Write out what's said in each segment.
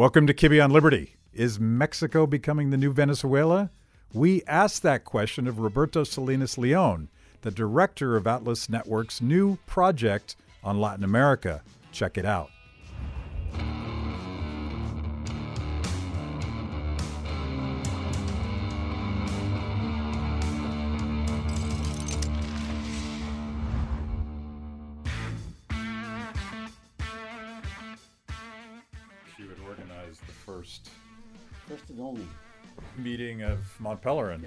Welcome to Kibbe on Liberty. Is Mexico becoming the new Venezuela? We asked that question of Roberto Salinas León, the director of Atlas Network's new project on Latin America. Check it out. Meeting of Mont Pelerin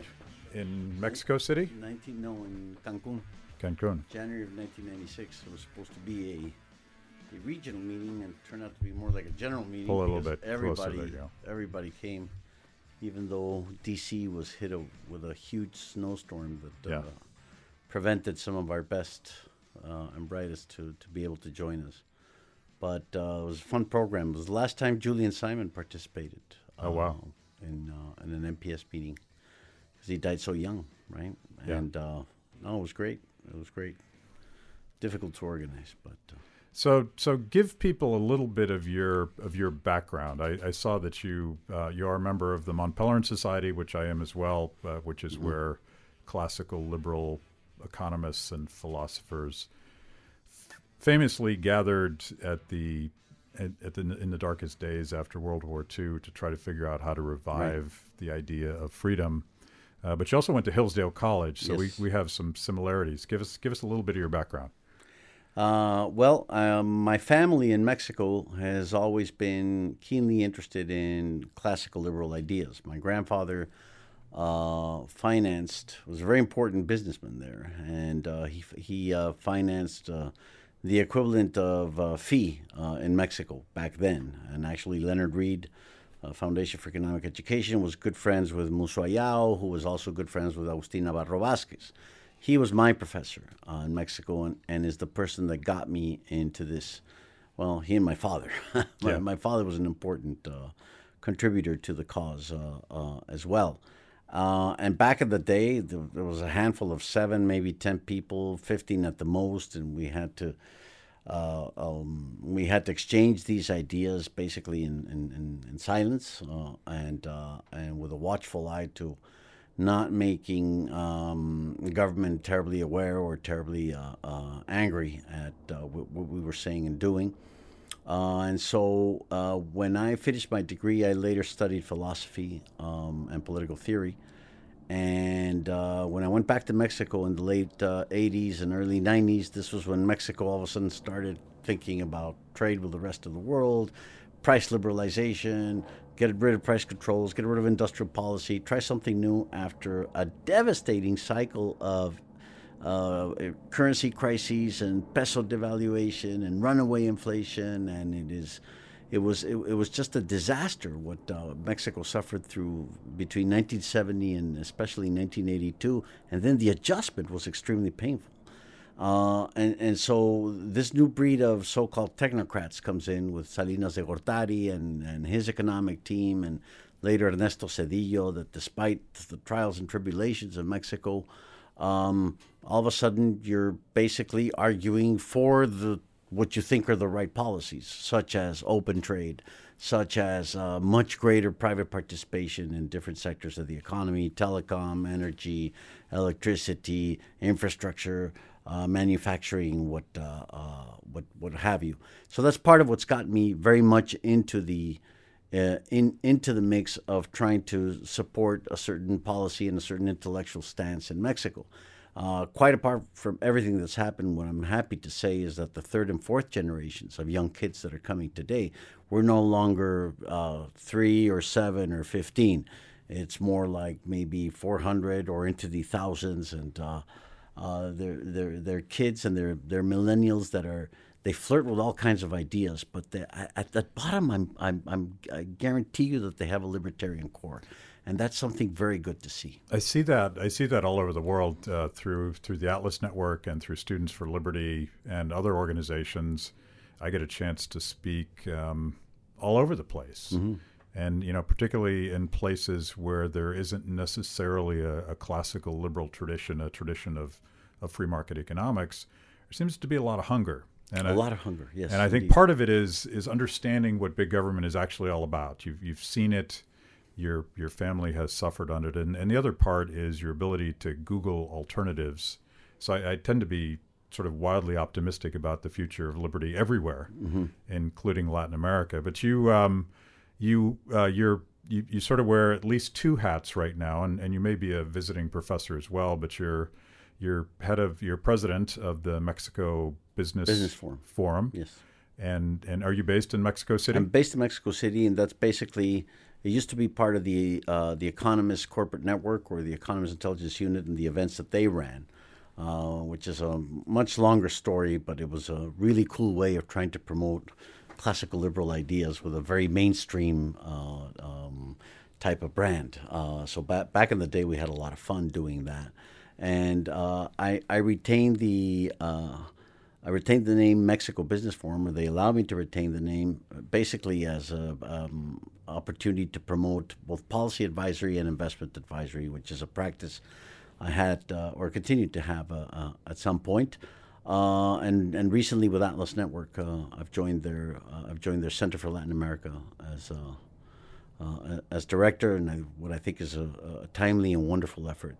in Mexico City, 19, no, in Cancun, Cancun. January of 1996. It was supposed to be a, a regional meeting and turned out to be more like a general meeting. Pull a little bit closer, Everybody, there you go. everybody came, even though DC was hit a, with a huge snowstorm that Yeah. uh, prevented some of our best uh, and brightest to, to be able to join us. But uh, it was a fun program. It was the last time Julian Simon participated. Oh, wow. In uh, in an MPS meeting, because he died so young, right? Yeah. And uh, no, it was great. It was great. Difficult to organize, but uh, So, so give people a little bit of your of your background. I, I saw that you uh, you are a member of the Mont Pelerin Society, which I am as well, uh, which is where classical liberal economists and philosophers f- famously gathered at the at, at the in the darkest days after World War II to try to figure out how to revive the idea of freedom. Uh, but you also went to Hillsdale College, so Yes. we, we have some similarities. Give us give us a little bit of your background. Uh, well, um, my family in Mexico has always been keenly interested in classical liberal ideas. My grandfather uh, financed was a very important businessman there, and uh, he he uh, financed uh, the equivalent of uh, FEE uh, in Mexico back then. And actually, Leonard Read. Uh, Foundation for Economic Education was good friends with Muso Ayau, who was also good friends with Agustin Navarro Vasquez he was my professor uh, in Mexico and, and is the person that got me into this. Well, he and my father. my, Yeah. my father was an important uh, contributor to the cause uh, uh, as well. Uh, and back in the day, there, was a handful of seven, maybe ten people, fifteen at the most, and we had to uh, um, we had to exchange these ideas basically in in, in, in silence uh, and uh, and with a watchful eye to not making um, government terribly aware or terribly uh, uh, angry at what we were saying and doing. Uh, and so uh, when I finished my degree, I later studied philosophy um, and political theory. And uh, when I went back to Mexico in the late uh, 80s and early 90s, this was when Mexico all of a sudden started thinking about trade with the rest of the world, price liberalization, get rid of price controls, get rid of industrial policy, try something new after a devastating cycle of uh, currency crises and peso devaluation and runaway inflation, and it is, it was, it, it was just a disaster what uh, Mexico suffered through between 1970 and especially 1982, and then the adjustment was extremely painful. Uh, and, and so this new breed of so-called technocrats comes in with Salinas de Gortari and, and his economic team, and later Ernesto Zedillo. That despite the trials and tribulations of Mexico, um, all of a sudden you're basically arguing for the what you think are the right policies, such as open trade, such as uh, much greater private participation in different sectors of the economy, telecom, energy, electricity, infrastructure, uh, manufacturing, what, uh, uh, what, what have you. So that's part of what's got me very much into the uh, in into the mix of trying to support a certain policy and a certain intellectual stance in Mexico. Uh, quite apart from everything that's happened, what I'm happy to say is that the third and fourth generations of young kids that are coming today, we're no longer uh, three or seven or 15. It's more like maybe 400 or into the thousands, and uh, uh, they're, they're, they're kids and they're, they're millennials that are they flirt with all kinds of ideas, but they, at the bottom, I'm, I'm, I'm, I guarantee you that they have a libertarian core, and that's something very good to see. I see that. I see that all over the world uh, through through the Atlas Network and through Students for Liberty and other organizations. I get a chance to speak um, all over the place, and you know, particularly in places where there isn't necessarily a, a classical liberal tradition, a tradition of of free market economics. There seems to be a lot of hunger And a I, lot of hunger, yes. and I think part of it is is understanding what big government is actually all about. You've you've seen it. Your your family has suffered under it, and and the other part is your ability to Google alternatives. So I, I tend to be sort of wildly optimistic about the future of liberty everywhere, Mm-hmm. including Latin America. But you um, you uh, you're you, you sort of wear at least two hats right now, and, and you may be a visiting professor as well. But you're you're head of you're president of the Mexico Business Business Forum. Forum, Yes. and and are you based in Mexico City? I'm based in Mexico City, and that's basically it used to be part of the uh, the Economist corporate network or the Economist intelligence unit and the events that they ran, uh, which is a much longer story, but it was a really cool way of trying to promote classical liberal ideas with a very mainstream uh, um, type of brand. Uh, so ba- back in the day, we had a lot of fun doing that, and uh, I I retained the. Uh, I retained the name Mexico Business Forum, or they allowed me to retain the name basically as a um, opportunity to promote both policy advisory and investment advisory, which is a practice I had uh, or continued to have uh, uh, at some point. Uh, and and recently with Atlas Network, uh, I've joined their I've joined their Center for Latin America as as director, and I, what I think is a, a timely and wonderful effort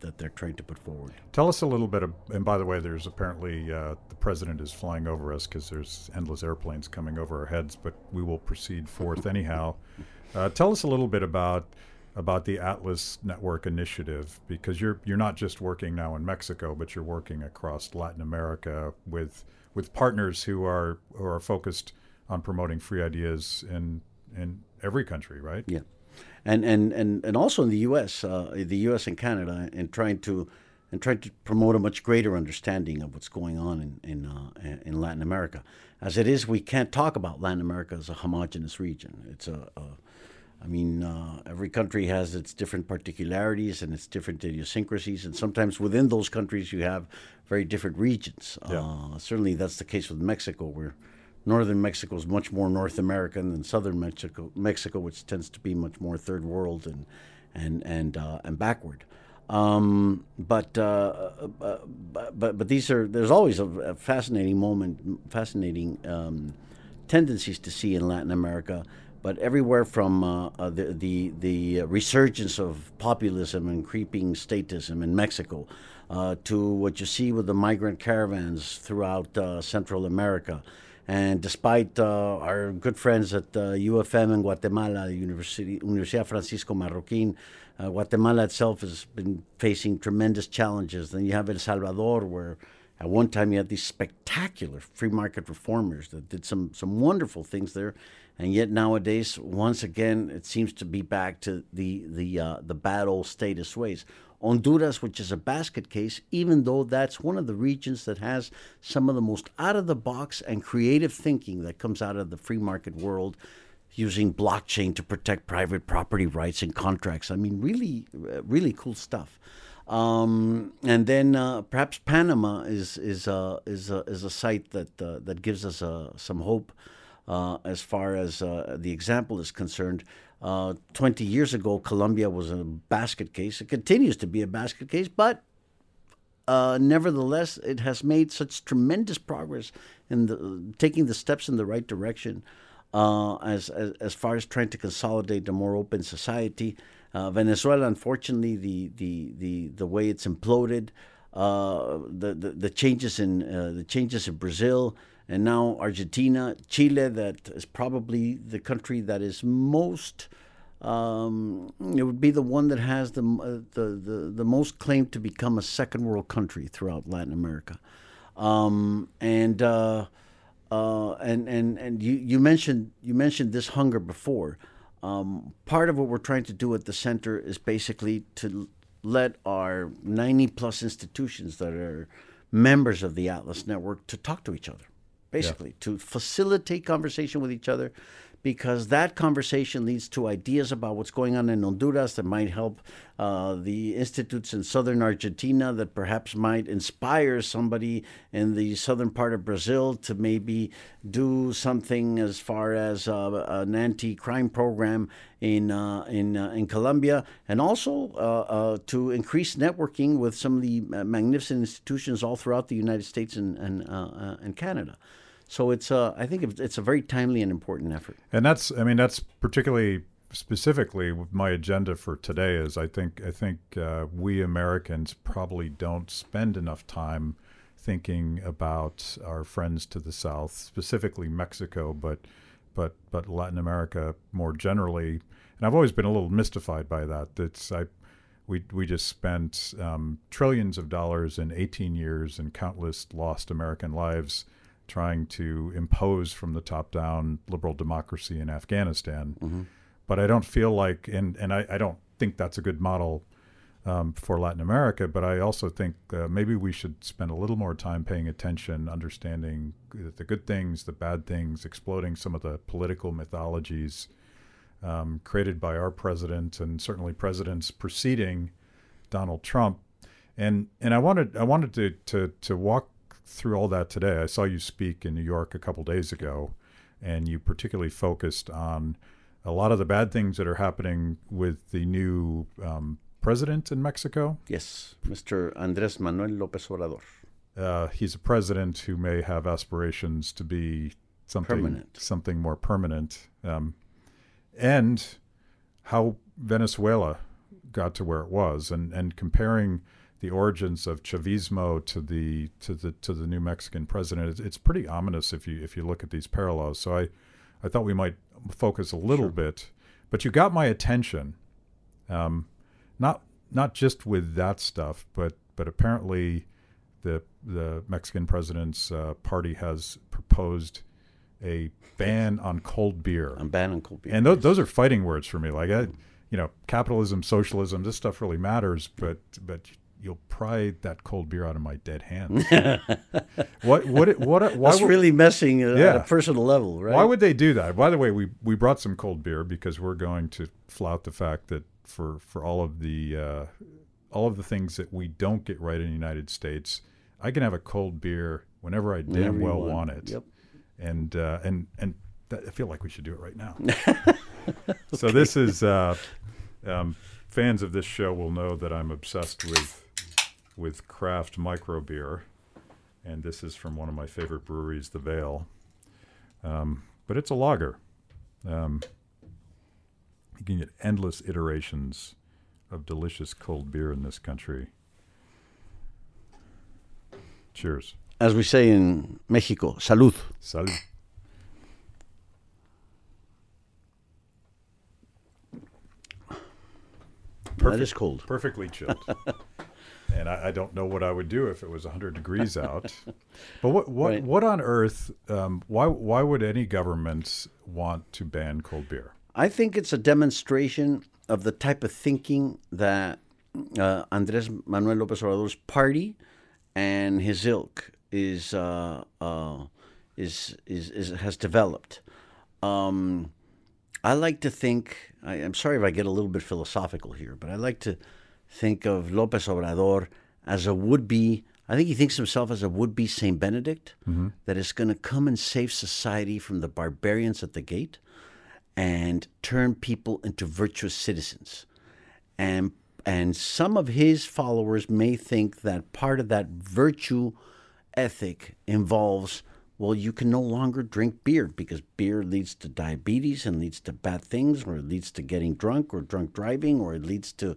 that they're trying to put forward. Tell us a little bit. Of, and by the way, there's apparently uh, the president is flying over us because there's endless airplanes coming over our heads. But we will proceed forth anyhow. Uh, tell us a little bit about about the Atlas Network initiative because you're you're not just working now in Mexico, but you're working across Latin America with with partners who are who are focused on promoting free ideas in in every country, right? Yeah, and and and and also in the U.S., uh, the U.S. and Canada, and trying to and trying to promote a much greater understanding of what's going on in in, uh, in Latin America. As it is, we can't talk about Latin America as a homogenous region. It's a, a I mean, uh, every country has its different particularities and its different idiosyncrasies, and sometimes within those countries you have very different regions. Yeah. Uh, certainly, that's the case with Mexico, where northern Mexico is much more North American than southern Mexico, Mexico, which tends to be much more third world and and and uh, and backward. Um, but, uh, uh, but but these are there's always a, a fascinating moment, fascinating um, tendencies to see in Latin America. But everywhere from uh, uh, the, the the resurgence of populism and creeping statism in Mexico, uh, to what you see with the migrant caravans throughout Central America, and despite uh, our good friends at uh, UFM in Guatemala, University Universidad Francisco Marroquín, uh, Guatemala itself has been facing tremendous challenges. Then you have El Salvador, where at one time you had these spectacular free market reformers that did some some wonderful things there, and yet nowadays, once again, it seems to be back to the the uh, the bad old status ways. Honduras, which is a basket case, even though that's one of the regions that has some of the most out of the box and creative thinking that comes out of the free market world, using blockchain to protect private property rights and contracts. I mean, really, uh, really cool stuff. Um, and then uh, perhaps Panama is is uh, is uh, is a site that uh, that gives us uh, some hope as far as uh, the example is concerned. Uh, 20 years ago, Colombia was a basket case. It continues to be a basket case, but uh, nevertheless, it has made such tremendous progress in the, taking the steps in the right direction uh, as, as as far as trying to consolidate a more open society. Uh, Venezuela, unfortunately, the, the, the, the way it's imploded, uh, the, the the changes in uh, the changes in Brazil, and now Argentina, Chile, that is probably the country that is most. Um, it would be the one that has the, uh, the, the, the most claim to become a second world country throughout Latin America. Um, and, uh, uh, and, and, and you, you, mentioned, you mentioned this hunger before. Um, part of what we're trying to do at the center is basically to let our 90 plus institutions that are members of the Atlas Network to talk to each other, basically, to facilitate conversation with each other because that conversation leads to ideas about what's going on in Honduras that might help uh, the institutes in southern Argentina that perhaps might inspire somebody in the southern part of Brazil to maybe do something as far as uh, an anti-crime program in uh, in uh, in Colombia, and also uh, uh, to increase networking with some of the magnificent institutions all throughout the United States and and, and Canada. So it's uh, I think it's a very timely and important effort. And that's I mean that's particularly specifically my agenda for today is I think I think uh, we Americans probably don't spend enough time thinking about our friends to the south, specifically Mexico, but but but Latin America more generally. And I've always been a little mystified by that. That's I we we just spent um, trillions of dollars in 18 years and countless lost American lives trying to impose from the top down liberal democracy in Afghanistan. Mm-hmm but I don't feel like, and and I, I don't think that's a good model um, for Latin America. But I also think uh, maybe we should spend a little more time paying attention, understanding the good things, the bad things, exploding some of the political mythologies um, created by our president and certainly presidents preceding Donald Trump. And and I wanted I wanted to to to walk through all that today. I saw you speak in New York a couple days ago, and you particularly focused on a lot of the bad things that are happening with the new um, president in Mexico. Yes, Mr. Andrés Manuel López Obrador. Uh, he's a president who may have aspirations to be something permanent. something more permanent, um, and how Venezuela got to where it was, and and comparing the origins of Chavismo to the to the to the new Mexican president, it's, it's pretty ominous if you if you look at these parallels. So I I thought we might focus a little sure. bit, but you got my attention. Um, not not just with that stuff, but but apparently, the the Mexican president's uh, party has proposed a ban on cold beer. A ban on cold beer. And those, those are fighting words for me. Like, I, you know, capitalism, socialism, this stuff really matters, but but you'll pry that cold beer out of my dead hands. what what what why That's would, really messing uh, yeah. at a personal level, right? Why would they do that? By the way, we we brought some cold beer because we're going to flout the fact that for for all of the uh, all of the things that we don't get right in the United States, I can have a cold beer whenever I damn whenever well want. want. it. Yep. And uh, and and that, I feel like we should do it right now. okay. So this is uh, um, fans of this show will know that I'm obsessed with with craft micro beer, and this is from one of my favorite breweries, the Vale. Um, but it's a lager. Um, you can get endless iterations of delicious cold beer in this country. Cheers. As we say in Mexico, salud. Salud. Perfect, that is cold. Perfectly chilled. and I, I, don't know what I would do if it was 100 degrees out. But what what right. what on earth? Um, why why would any government want to ban cold beer? I think it's a demonstration of the type of thinking that uh, Andrés Manuel López Obrador's party and his ilk is uh, uh, is, is, is has developed. Um, I like to think. I, I'm sorry if I get a little bit philosophical here, but I like to think of López Obrador as a would be, I think he thinks himself as a would be St. Benedict mm-hmm. that is going to come and save society from the barbarians at the gate and turn people into virtuous citizens. And and some of his followers may think that part of that virtue ethic involves well, you can no longer drink beer because beer leads to diabetes and leads to bad things, or it leads to getting drunk or drunk driving, or it leads to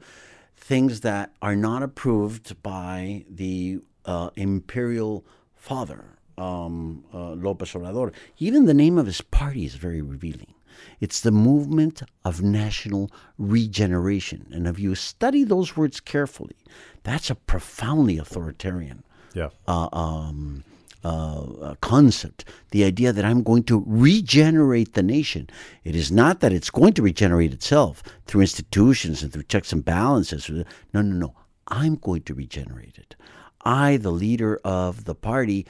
things that are not approved by the uh, imperial father, um, uh, Lopez Obrador. Even the name of his party is very revealing. It's the movement of national regeneration. And if you study those words carefully, that's a profoundly authoritarian yeah. uh, um, uh, concept, the idea that I'm going to regenerate the nation. It is not that it's going to regenerate itself through institutions and through checks and balances. No, no, no. I'm going to regenerate it. I, the leader of the party,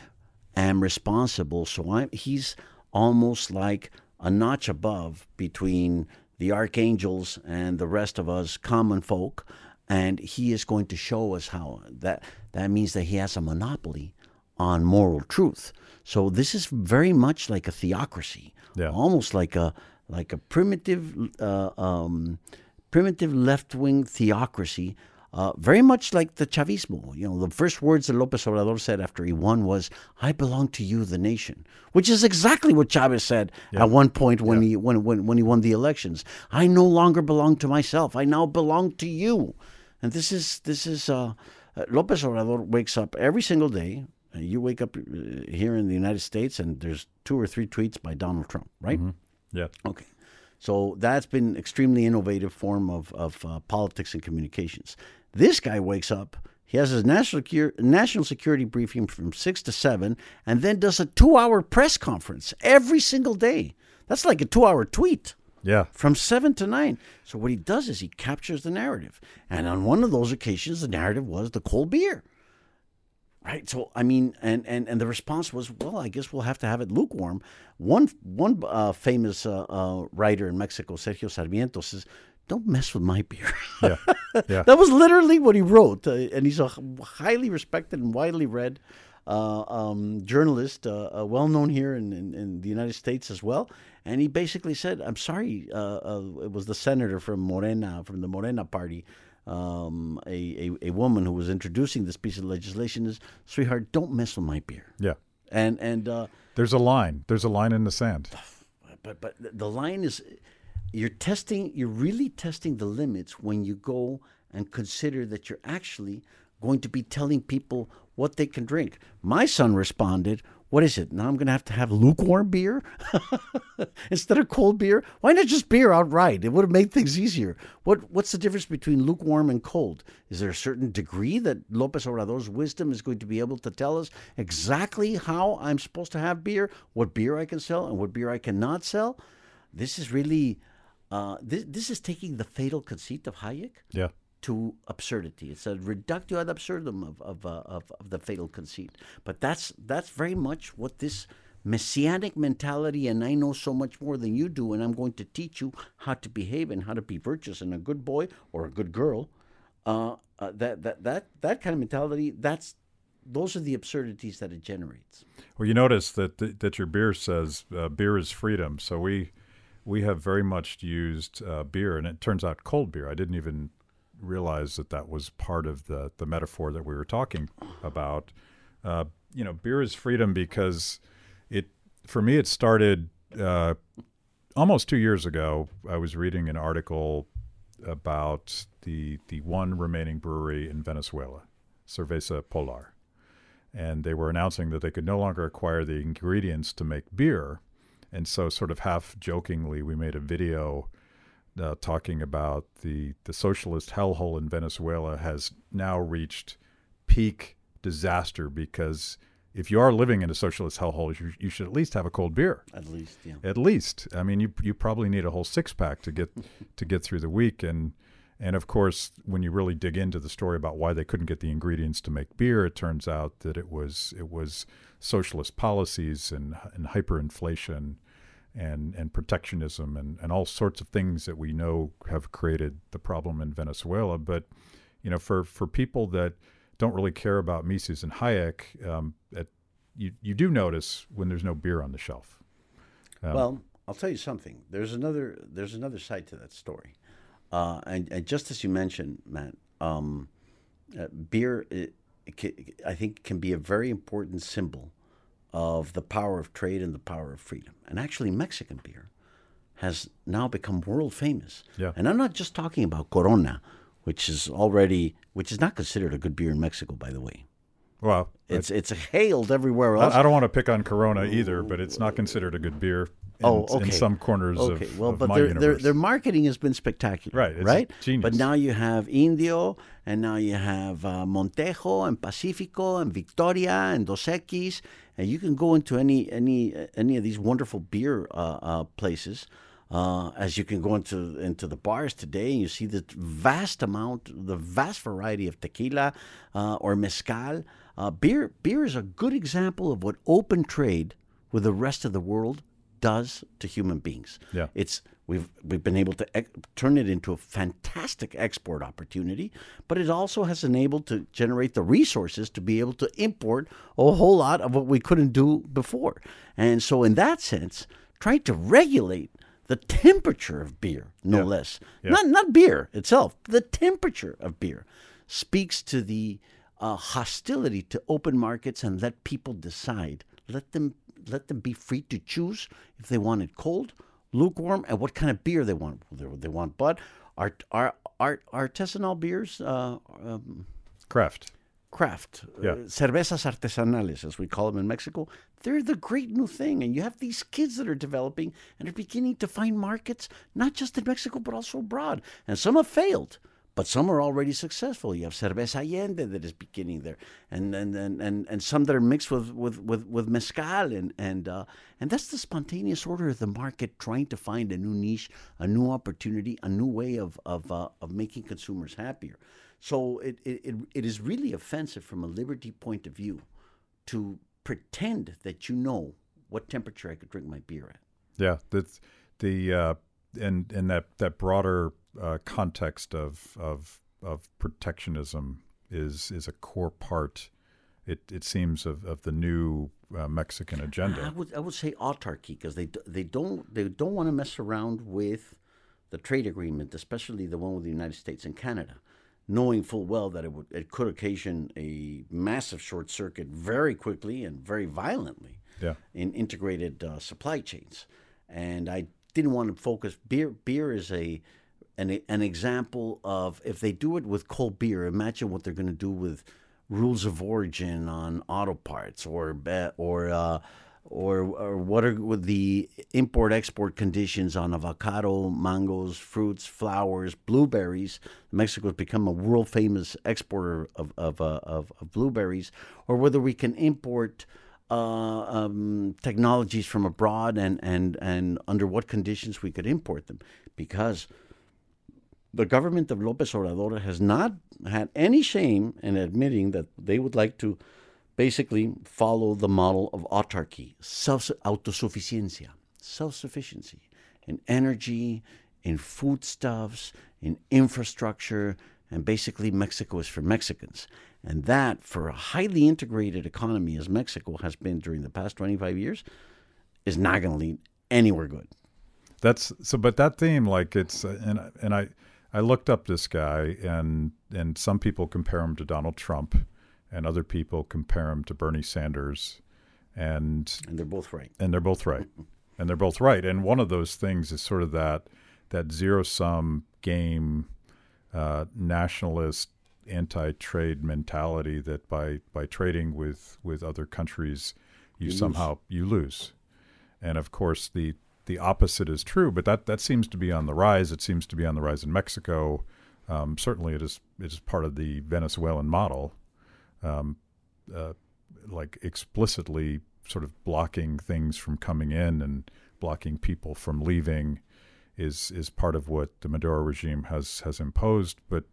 am responsible. So I'm, he's almost like a notch above between the archangels and the rest of us common folk. and he is going to show us how that that means that he has a monopoly on moral truth. So this is very much like a theocracy, Yeah. almost like a like a primitive uh, um, primitive left wing theocracy. Uh, very much like the Chavismo. You know, the first words that Lopez Obrador said after he won was, "I belong to you, the nation," which is exactly what Chavez said at one point when he when, when when he won the elections. I no longer belong to myself. I now belong to you. And this is this is uh, uh, Lopez Obrador wakes up every single day. You wake up uh, here in the United States, and there's two or three tweets by Donald Trump, right? Yeah. Okay. So that's been extremely innovative form of, of uh, politics and communications. This guy wakes up, he has his national, national security briefing from 6 to 7, and then does a two hour press conference every single day. That's like a two hour tweet Yeah. from 7 to 9. So what he does is he captures the narrative. And on one of those occasions, the narrative was the cold beer. Right. So I mean, and, and, and the response was, well, I guess we'll have to have it lukewarm. One one uh, famous uh, uh, writer in Mexico, Sergio Sarmiento, says, "Don't mess with my beer." Yeah. Yeah. that was literally what he wrote, uh, and he's a highly respected and widely read uh, um, journalist, uh, well known here in, in, in the United States as well. And he basically said, "I'm sorry." Uh, uh, it was the senator from Morena, from the Morena party, um, a, a a woman who was introducing this piece of legislation. Is sweetheart, don't mess with my beer. Yeah. And and uh, There's a line. There's a line in the sand. but but the line is you're testing you're really testing the limits when you go and consider that you're actually going to be telling people what they can drink my son responded what is it? Now i'm going to have to have lukewarm beer? Instead of cold beer? Why not just beer outright? It would have made things easier. What what's the difference between lukewarm and cold? Is there a certain degree that lopez obrador's wisdom is going to be able to tell us exactly how i'm supposed to have beer what beer i can sell and what beer i cannot sell? This is really uh, this, this is taking the fatal conceit of Hayek? Yeah. To absurdity. It's a reductio ad absurdum of of, uh, of of the fatal conceit. But that's that's very much what this messianic mentality and I know so much more than you do, and I'm going to teach you how to behave and how to be virtuous and a good boy or a good girl. Uh, uh, that that that that kind of mentality. That's those are the absurdities that it generates. Well, you notice that th- that your beer says uh, beer is freedom. So we we have very much used uh, beer, and it turns out cold beer. I didn't even realize that that was part of the the metaphor that we were talking about. Uh, you know, beer is freedom because it for me it started uh, almost two years ago. I was reading an article about the the one remaining brewery in Venezuela, Cerveza Polar and they were announcing that they could no longer acquire the ingredients to make beer. And so, sort of half jokingly, we made a video uh, talking about the the socialist hellhole in Venezuela has now reached peak disaster because if you are living in a socialist hellhole, you, you should at least have a cold beer. At least, yeah. At least, I mean, you you probably need a whole six pack to get to get through the week, and and of course, when you really dig into the story about why they couldn't get the ingredients to make beer, it turns out that it was it was socialist policies and and hyperinflation, and and protectionism and and all sorts of things that we know have created the problem in Venezuela. But you know, for for people that don't really care about Mises and Hayek, um, at, you you do notice when there's no beer on the shelf. Um, Well, I'll tell you something. There's another there's another side to that story, uh, and, and just as you mentioned, Matt, um, uh, beer it, it I think can be a very important symbol of the power of trade and the power of freedom. And actually, Mexican beer has now become world famous. Yeah. And I'm not just talking about Corona, which is already which is not considered a good beer in Mexico, by the way. well, It's it's hailed everywhere else. I, I don't want to pick on Corona either, but it's not considered a good beer in, Oh, okay. in some corners Okay, of, well, of but my their, their universe. their marketing has been spectacular, Right, it's right? genius. But now you have Indio, and now you have uh, Montejo, and Pacifico, and Victoria, and Dos Equis, and you can go into any any any of these wonderful beer uh, uh, places. Uh, as you can go into into the bars today, and you see the vast amount, the vast variety of tequila uh, or mezcal. Uh, beer beer is a good example of what open trade with the rest of the world does to human beings. Yeah. It's we've we've been able to ex- turn it into a fantastic export opportunity, but it also has enabled to generate the resources to be able to import a whole lot of what we couldn't do before. And so in that sense, trying to regulate the temperature of beer, no Yeah. less. Yeah. Not not beer itself, the temperature of beer speaks to the uh, hostility to open markets and let people decide. Let them let them be free to choose if they want it cold, lukewarm, and what kind of beer they want. They, they want Bud. Our our our artisanal beers, uh, um, Craft. craft, Yeah. uh, cervezas artesanales, as we call them in Mexico, they're the great new thing. And you have these kids that are developing and are beginning to find markets, not just in Mexico, but also abroad. And some have failed, but some are already successful. You have Cerveza Allende that is beginning there, and and, and, and, and some that are mixed with, with, with, with mezcal. And, and, uh, and that's the spontaneous order of the market trying to find a new niche, a new opportunity, a new way of, of, uh, of making consumers happier. So it, it, it, is really offensive from a liberty point of view to pretend that you know what temperature I could drink my beer at. Yeah, that's the uh, and and that that broader uh, context of of of protectionism is is a core part. It it seems of, of the new uh, Mexican I agenda. would I would say autarky because they they don't they don't want to mess around with the trade agreement, especially the one with the United States and Canada, knowing full well that it would it could occasion a massive short circuit very quickly and very violently Yeah, in integrated uh, supply chains. And I didn't want to focus. Beer beer is a an, an example of if they do it with cold beer, imagine what they're going to do with rules of origin on auto parts or or uh, or or what are the import export conditions on avocado, mangoes, fruits, flowers, blueberries. Mexico has become a world famous exporter of of, uh, of of blueberries, or whether we can import um, technologies from abroad and, and, and under what conditions we could import them. Because the government of Lopez Obrador has not had any shame in admitting that they would like to basically follow the model of autarky, self autosuficiencia, self sufficiency in energy, in foodstuffs, in infrastructure, and basically Mexico is for Mexicans. And that, for a highly integrated economy as Mexico has been during the past 25 years, is not going to lead anywhere good. that's so. But that theme, like it's and and I I looked up this guy and and some people compare him to Donald Trump, and other people compare him to Bernie Sanders, and And they're both right. and they're both right and they're both right and one of those things is sort of that that zero sum game uh, nationalist anti-trade mentality that by by trading with with other countries you, You lose. somehow you lose and of course the the opposite is true but that that seems to be on the rise it seems to be on the rise in Mexico um, certainly it is it is part of the Venezuelan model um, uh, like explicitly sort of blocking things from coming in and blocking people from leaving is is part of what the Maduro regime has has imposed. But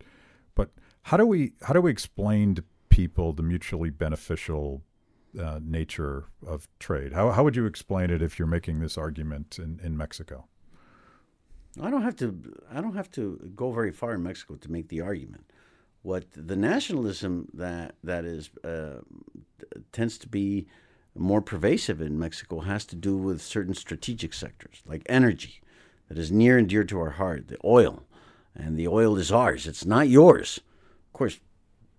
but how do we how do we explain to people the mutually beneficial uh, nature of trade? How how would you explain it if you're making this argument in, in Mexico? I don't have to. I don't have to go very far in Mexico to make the argument. What the nationalism that that is uh, tends to be more pervasive in Mexico has to do with certain strategic sectors, like energy, that is near and dear to our heart. The oil, and the oil is ours. It's not yours. Of course,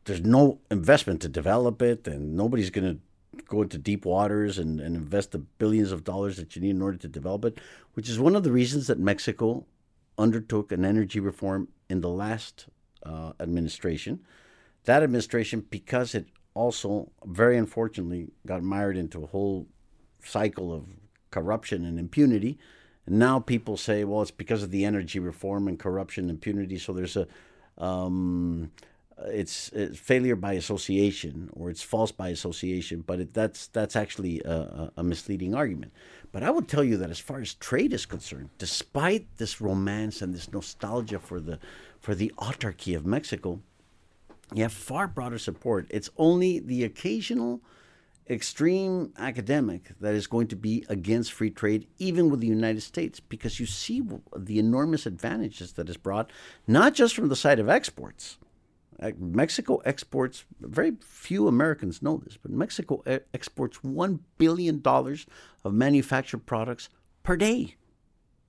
there's no investment to develop it, and nobody's going to go into deep waters and, and invest the billions of dollars that you need in order to develop it, which is one of the reasons that Mexico undertook an energy reform in the last uh, administration. That administration, because it also very unfortunately got mired into a whole cycle of corruption and impunity. And now people say, well, it's because of the energy reform and corruption and impunity. So there's a, um, it's, it's failure by association or it's false by association. But it, that's that's actually a, a- misleading argument. But I would tell you that as far as trade is concerned, despite this romance and this nostalgia for the for the autarky of Mexico, you have far broader support. It's only the occasional extreme academic that is going to be against free trade, even with the United States, because you see the enormous advantages that is brought, not just from the side of exports. Mexico exports, very few Americans know this, but Mexico exports $1 billion of manufactured products per day.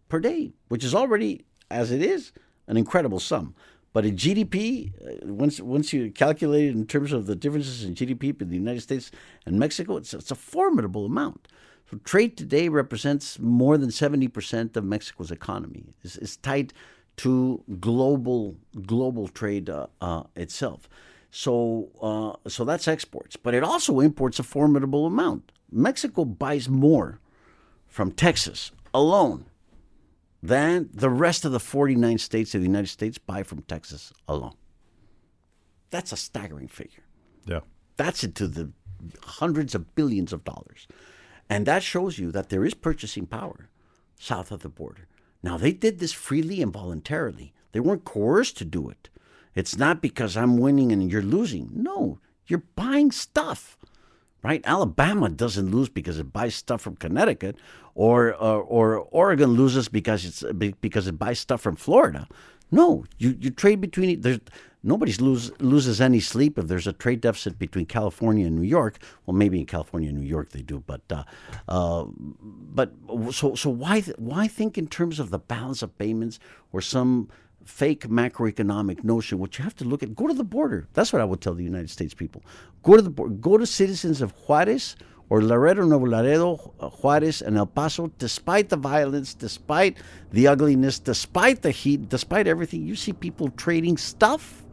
Per day, which is already, as it is, an incredible sum. But in GDP, uh, once once you calculate it in terms of the differences in GDP between the United States and Mexico, it's, it's a formidable amount. So trade today represents more than 70% of Mexico's economy. It's, it's tied to global global trade uh, uh, itself. So uh, so that's exports, but it also imports a formidable amount. Mexico buys more from Texas alone than the rest of the 49 states of the United States buy from Texas alone. That's a staggering figure. Yeah. That's into the hundreds of billions of dollars. And that shows you that there is purchasing power south of the border. Now, they did this freely and voluntarily. They weren't coerced to do it. It's not because I'm winning and you're losing. No, you're buying stuff right? Alabama doesn't lose because it buys stuff from Connecticut, or or, or Oregon loses because it's because it buys stuff from Florida. No, you, you trade between there's nobody's lose, loses any sleep if there's a trade deficit between California and New York. Well, maybe in California and New York they do, but uh, uh, but so so why why think in terms of the balance of payments or some fake macroeconomic notion, What you have to look at. Go to the border. That's what I would tell the United States people. Go to the border. Go to citizens of Juarez or Laredo, Nuevo Laredo, Juarez, and El Paso. Despite the violence, despite the ugliness, despite the heat, despite everything, you see people trading stuff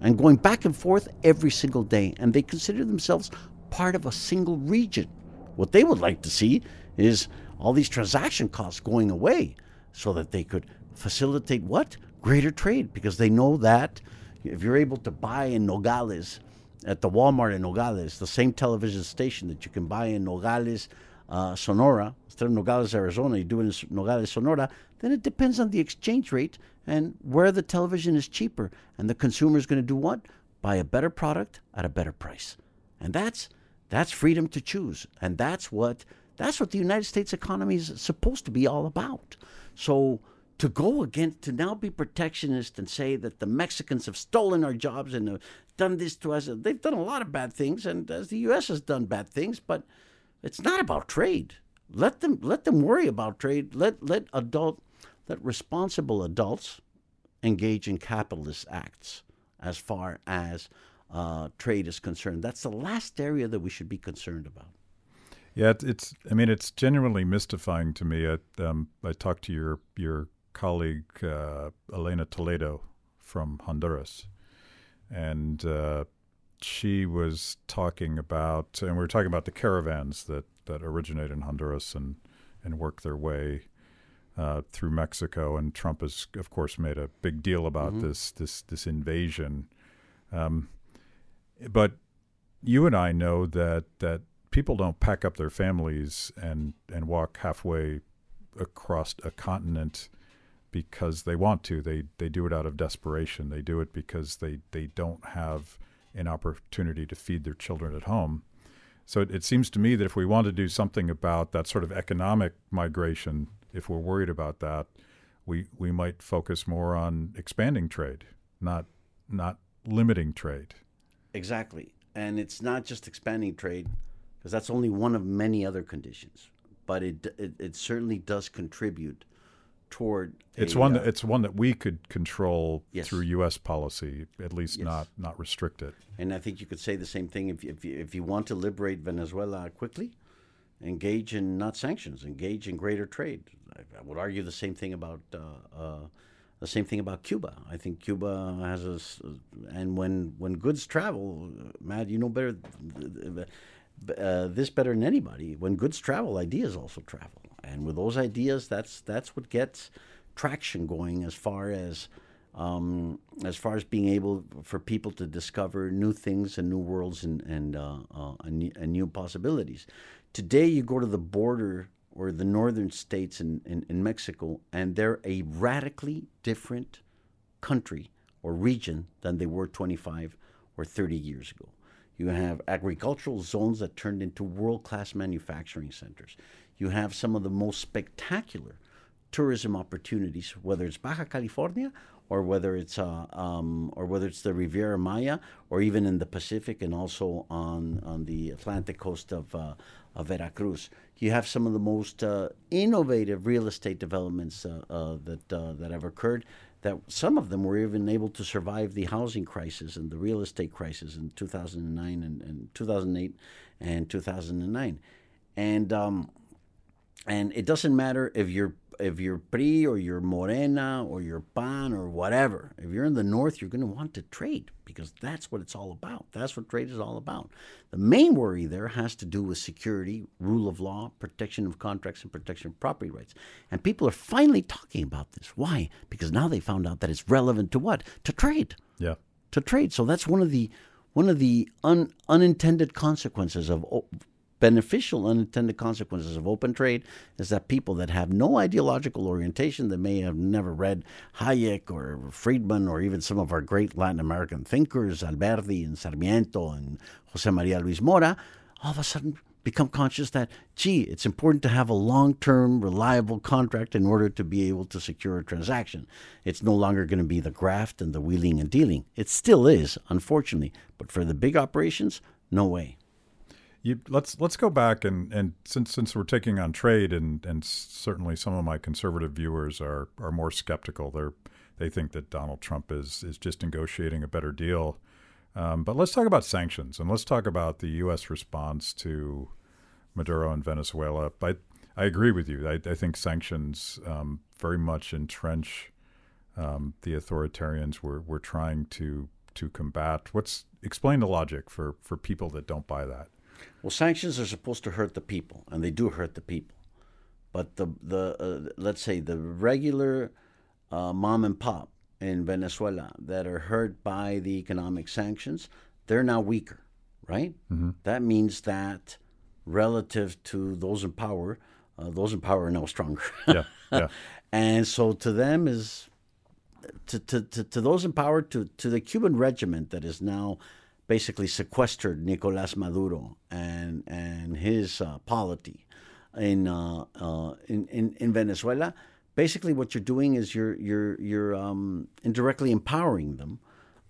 and going back and forth every single day, and they consider themselves part of a single region. What they would like to see is all these transaction costs going away so that they could facilitate what? greater trade because they know that if you're able to buy in Nogales at the Walmart in Nogales, the same television station that you can buy in Nogales, uh, Sonora, instead of Nogales, Arizona, you do it in Nogales, Sonora, then it depends on the exchange rate and where the television is cheaper. And the consumer is going to do what? Buy a better product at a better price. And that's that's freedom to choose. And that's what that's what the United States economy is supposed to be all about. So to go against, to now be protectionist and say that the Mexicans have stolen our jobs and have done this to us. They've done a lot of bad things, and as the U.S. has done bad things, but it's not about trade. Let them let them worry about trade. Let let adult let responsible adults engage in capitalist acts as far as uh, trade is concerned. That's the last area that we should be concerned about. Yeah, it's. I mean, it's genuinely mystifying to me. I, um, I talked to your your colleague uh, Elena Toledo from Honduras, and uh, she was talking about, and we were talking about the caravans that that originate in Honduras and and work their way uh, through Mexico. And Trump has, of course, made a big deal about mm-hmm. this this this invasion. Um, but you and I know that that people don't pack up their families and and walk halfway across a continent because they want to. They they do it out of desperation. They do it because they they don't have an opportunity to feed their children at home. So it, it seems to me that if we want to do something about that sort of economic migration, if we're worried about that, we we might focus more on expanding trade, not not limiting trade. Exactly. And it's not just expanding trade because that's only one of many other conditions, but it, it, it certainly does contribute toward. It's a, one that uh, it's one that we could control yes. through U.S. policy, at least yes. not not restrict it. And I think you could say the same thing if if you, if you want to liberate Venezuela quickly, engage in not sanctions, engage in greater trade. I, I would argue the same thing about. Uh, uh, the same thing about Cuba. I think Cuba has a, and when when goods travel, Matt, you know better, uh, this better than anybody. When goods travel, ideas also travel and with those ideas, that's that's what gets traction going as far as um, as far as being able for people to discover new things and new worlds and and, uh, uh, and, and, new possibilities. Today, you go to the border or the northern states in, in, in Mexico, and they're a radically different country or region than they were 25 or 30 years ago. You have agricultural zones that turned into world class manufacturing centers. You have some of the most spectacular tourism opportunities, whether it's Baja California or whether it's uh, um, or whether it's the Riviera Maya or even in the Pacific and also on on the Atlantic coast of uh, of Veracruz. You have some of the most uh, innovative real estate developments uh, uh, that that have occurred. That some of them were even able to survive the housing crisis and the real estate crisis in 2009 and, and 2008 and 2009, and um, and it doesn't matter if you're if you're PRI or you're Morena or you're PAN or whatever, if you're in the north, you're going to want to trade because that's what it's all about. That's what trade is all about. The main worry there has to do with security, rule of law, protection of contracts, and protection of property rights. And people are finally talking about this. Why? Because now they found out that it's relevant to what? To trade. Yeah. To trade. So that's one of the one of the un, unintended consequences of beneficial unintended consequences of open trade is that people that have no ideological orientation, that may have never read Hayek or Friedman or even some of our great Latin American thinkers, Alberdi and Sarmiento and Jose Maria Luis Mora, all of a sudden become conscious that, gee, it's important to have a long term, reliable contract in order to be able to secure a transaction. It's no longer going to be the graft and the wheeling and dealing. It still is, unfortunately. But for the big operations, no way. You, let's let's go back and, and since since we're taking on trade and, and certainly some of my conservative viewers are, are more skeptical. They're they think that Donald Trump is is just negotiating a better deal. Um, but let's talk about sanctions and let's talk about the U.S. response to Maduro and Venezuela. I I agree with you. I, I think sanctions um, very much entrench um, the authoritarians we're we're trying to to combat. What's explain the logic for for people that don't buy that. Well, sanctions are supposed to hurt the people, and they do hurt the people. But the the uh, let's say the regular uh, mom and pop in Venezuela that are hurt by the economic sanctions, they're now weaker, right? Mm-hmm. That means that relative to those in power, uh, those in power are now stronger. yeah, yeah. and so to them is to, to, to, to those in power, to, to the Cuban regiment that is now basically sequestered Nicolas Maduro and and his uh, polity in, uh, uh, in, in in Venezuela. Basically, what you're doing is you're you're you're um, indirectly empowering them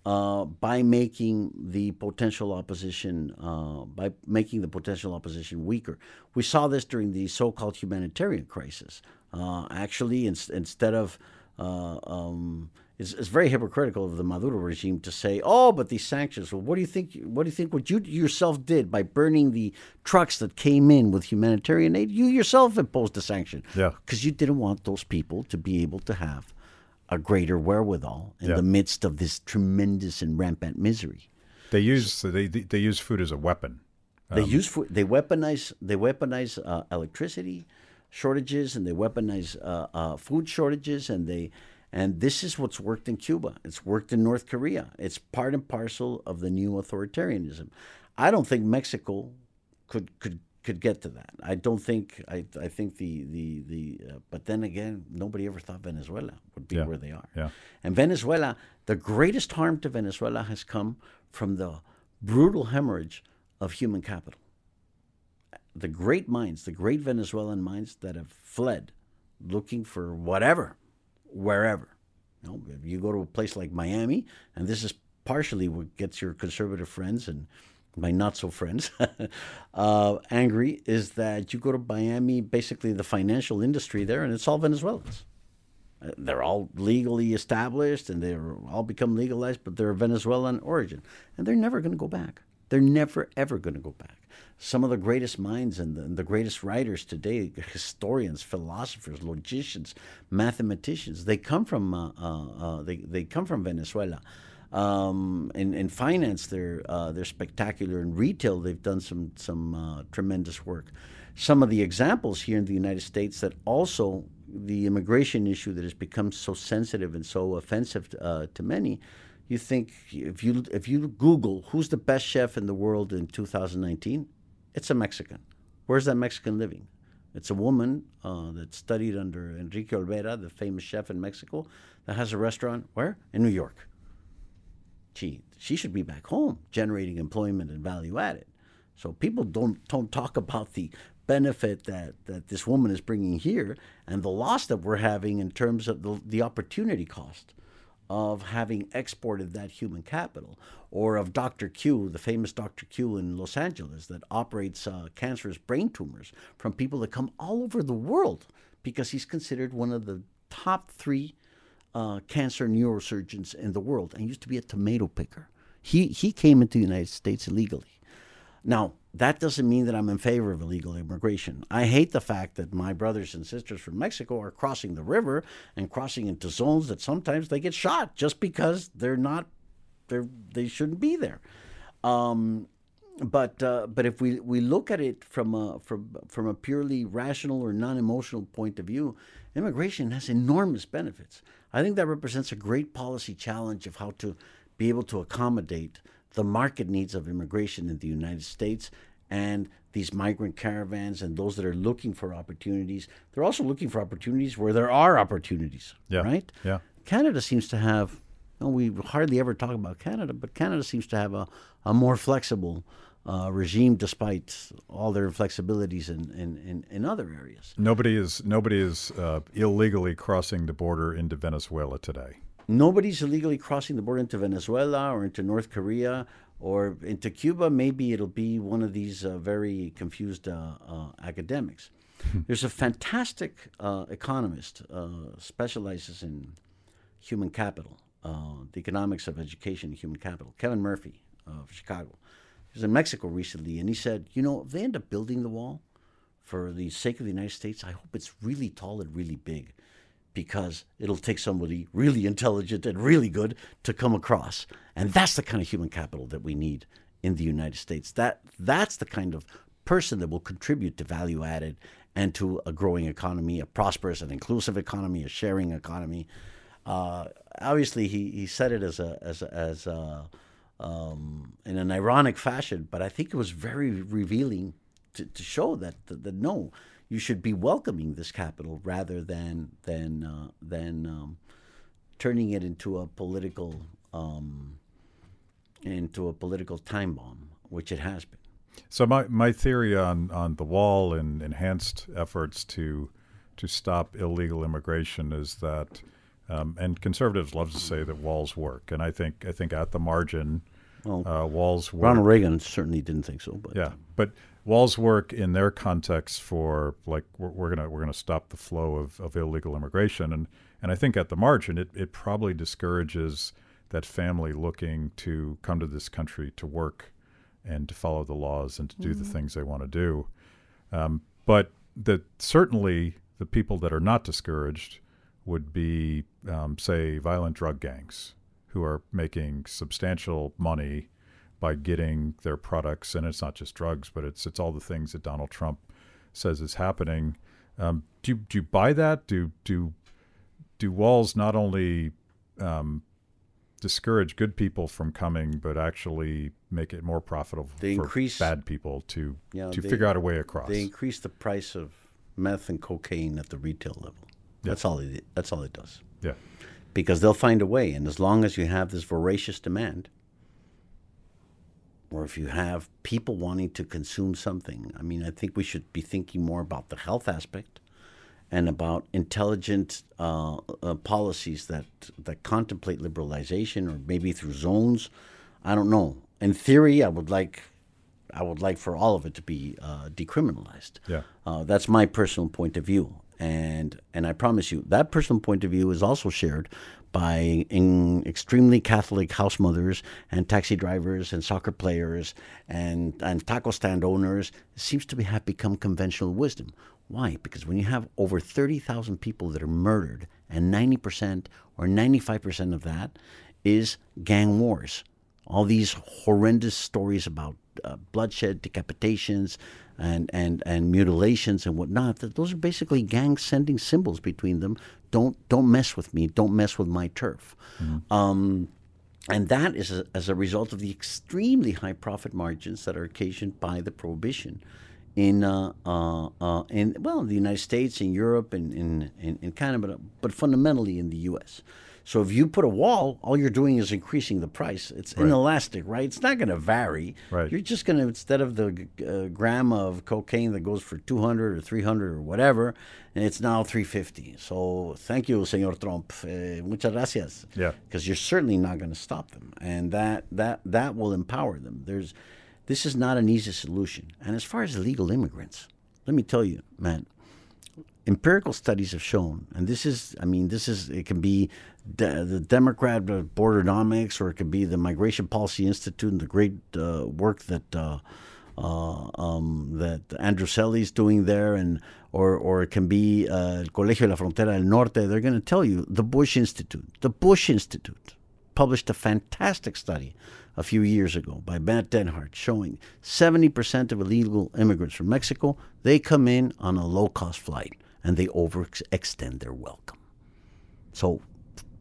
uh, by making the potential opposition uh, by making the potential opposition weaker. We saw this during the so-called humanitarian crisis. Uh, actually, in, instead of um, it's, it's very hypocritical of the Maduro regime to say, "Oh, but these sanctions." Well, what do you think? What do you think? What you yourself did by burning the trucks that came in with humanitarian aid? You yourself imposed a sanction. Yeah. Because you didn't want those people to be able to have a greater wherewithal in Yeah. the midst of this tremendous and rampant misery. They use they they use food as a weapon. They use fo- they weaponize they weaponize uh, electricity shortages and they weaponize uh, uh, food shortages and they and this is what's worked in Cuba. It's worked in North Korea. It's part and parcel of the new authoritarianism. I don't think Mexico could could could get to that. I don't think I I think the the the uh, but then again nobody ever thought Venezuela would be Yeah. where they are. Yeah. And Venezuela, the greatest harm to Venezuela has come from the brutal hemorrhage of human capital. The great minds, the great Venezuelan minds that have fled looking for whatever, wherever. You know, you go to a place like Miami, and this is partially what gets your conservative friends and my not so friends uh, angry, is that you go to Miami, basically the financial industry there, and it's all Venezuelans. Uh, They're all legally established and they're all become legalized, but they're Venezuelan origin. And they're never going to go back. They're never, ever going to go back. Some of the greatest minds and the, and the greatest writers today, historians, philosophers, logicians, mathematicians, they come from, uh, uh, uh, they, they come from Venezuela. Um, in, in finance, they're, uh, they're spectacular. In retail, they've done some, some uh, tremendous work. Some of the examples here in the United States that also the immigration issue that has become so sensitive and so offensive uh, to many, you think if you if you Google who's the best chef in the world in 2019, it's a Mexican. Where's that Mexican living? It's a woman uh, that studied under Enrique Olvera, the famous chef in Mexico, that has a restaurant where in New York. gee, she should be back home generating employment and value added. So people don't don't talk about the benefit that, that this woman is bringing here and the loss that we're having in terms of the, the opportunity cost of having exported that human capital, or of Dr. Q, the famous Dr. Q in Los Angeles that operates uh, cancerous brain tumors from people that come all over the world because he's considered one of the top three uh, cancer neurosurgeons in the world and used to be a tomato picker. He, he came into the United States illegally. Now, that doesn't mean that I'm in favor of illegal immigration. I hate the fact that my brothers and sisters from Mexico are crossing the river and crossing into zones that sometimes they get shot just because they're not, they're, they shouldn't be there. Um, but uh, but if we, we look at it from a from from a purely rational or non-emotional point of view, immigration has enormous benefits. I think that represents a great policy challenge of how to be able to accommodate the market needs of immigration in the United States and these migrant caravans and those that are looking for opportunities. They're also looking for opportunities where there are opportunities, yeah. right? Yeah. Canada seems to have, know, we hardly ever talk about Canada, but Canada seems to have a, a more flexible uh, regime despite all their flexibilities in, in, in, in, other areas. Nobody is, nobody is uh, illegally crossing the border into Venezuela today nobody's illegally crossing the border into Venezuela or into North Korea or into Cuba. Maybe it'll be one of these uh, very confused uh, uh, academics. Hmm. There's a fantastic uh, economist uh, specializes in human capital, uh, the economics of education and human capital. Kevin Murphy of Chicago. He was in Mexico recently, and he said, you know, if they end up building the wall for the sake of the United States, I hope it's really tall and really big because it'll take somebody really intelligent and really good to come across. And that's the kind of human capital that we need in the United States. That that's the kind of person that will contribute to value added and to a growing economy, a prosperous and inclusive economy, a sharing economy. Uh, obviously, he, he said it as a as a, as a, um, in an ironic fashion, but I think it was very revealing to, to show that, that, that no, you should be welcoming this capital rather than than uh, than um, turning it into a political um, into a political time bomb, which it has been. So my, my theory on, on the wall and enhanced efforts to to stop illegal immigration is that, um, and conservatives love to say that walls work, and I think I think at the margin, well, uh, walls work. Ronald Reagan certainly didn't think so, but yeah, but walls work in their context for like we're, we're, gonna we're gonna stop the flow of, of illegal immigration and and I think at the margin it, it probably discourages that family looking to come to this country to work and to follow the laws and to do mm-hmm. the things they want to do. Um, but that certainly the people that are not discouraged would be, um, say, violent drug gangs who are making substantial money by getting their products, and it's not just drugs, but it's it's all the things that Donald Trump says is happening. Um, do you, do you buy that? Do do do walls not only um, discourage good people from coming, but actually make it more profitable they for increase, bad people to yeah, to they, figure out a way across? They increase the price of meth and cocaine at the retail level. Yeah. That's all it. That's all it does. Yeah. Because they'll find a way, and as long as you have this voracious demand, or if you have people wanting to consume something. I mean, I think we should be thinking more about the health aspect and about intelligent uh, uh, policies that that contemplate liberalization, or maybe through zones. I don't know. In theory, I would like. I would like for all of it to be uh, decriminalized. Yeah, uh, that's my personal point of view, and and I promise you that personal point of view is also shared by extremely Catholic house mothers and taxi drivers and soccer players and, and taco stand owners It seems to be, have become conventional wisdom. Why? Because when you have over 30,000 people that are murdered and 90% or 95% of that is gang wars, all these horrendous stories about uh, bloodshed, decapitations, and, and, and mutilations and whatnot, that those are basically gangs sending symbols between them. Don't, don't mess with me. Don't mess with my turf. Mm-hmm. Um, and that is a, as a result of the extremely high profit margins that are occasioned by the prohibition in uh, uh, uh, in well the United States, in Europe, and in, in, in Canada, but, but fundamentally in the U.S. So if you put a wall, all you're doing is increasing the price. It's inelastic, right? It's not going to vary. Right. You're just going to instead of the uh, gram of cocaine that goes for 200 or 300 or whatever, and it's now 350. So thank you, Señor Trump. Uh, muchas gracias. Yeah. Because you're certainly not going to stop them, and that that that will empower them. There's, this is not an easy solution. And as far as illegal immigrants, let me tell you, man empirical studies have shown, and this is, I mean, this is, it can be de- the Democrat Bordernomics, or it could be the Migration Policy Institute and the great uh, work that uh, uh, um, that Andrew Selee is doing there, and or or it can be uh, Colegio de la Frontera del Norte. They're going to tell you the Bush Institute, the Bush Institute, published a fantastic study a few years ago by Matt Denhart showing 70% of illegal immigrants from Mexico, they come in on a low-cost flight and they overextend their welcome. So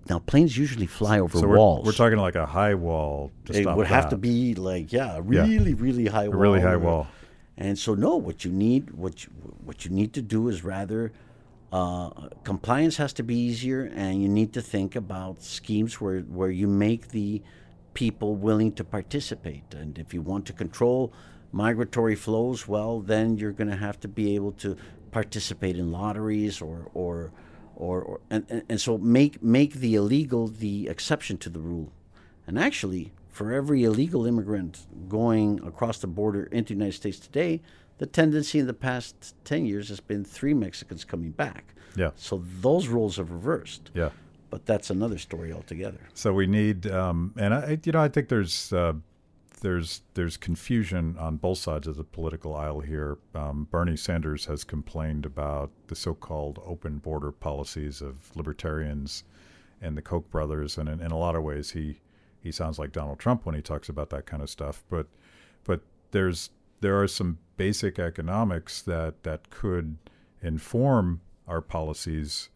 now planes usually fly over So we're, walls. we're talking like a high wall to it would have to be like yeah, really really high a wall. really high wall. And so no, what you need what you, what you need to do is rather uh, compliance has to be easier, and you need to think about schemes where where you make the people willing to participate. And if you want to control migratory flows, well, then you're going to have to be able to participate in lotteries or or or, or and, and, and so make make the illegal the exception to the rule. And actually, for every illegal immigrant going across the border into the United States today, the tendency in the past 10 years has been three Mexicans coming back. Yeah. So those roles have reversed. Yeah. But that's another story altogether. So we need, um, and I, you know, I think there's uh, there's there's confusion on both sides of the political aisle here. Um, Bernie Sanders has complained about the so-called open border policies of libertarians and the Koch brothers, and in, in a lot of ways, he he sounds like Donald Trump when he talks about that kind of stuff. But but there's there are some basic economics that that could inform our policies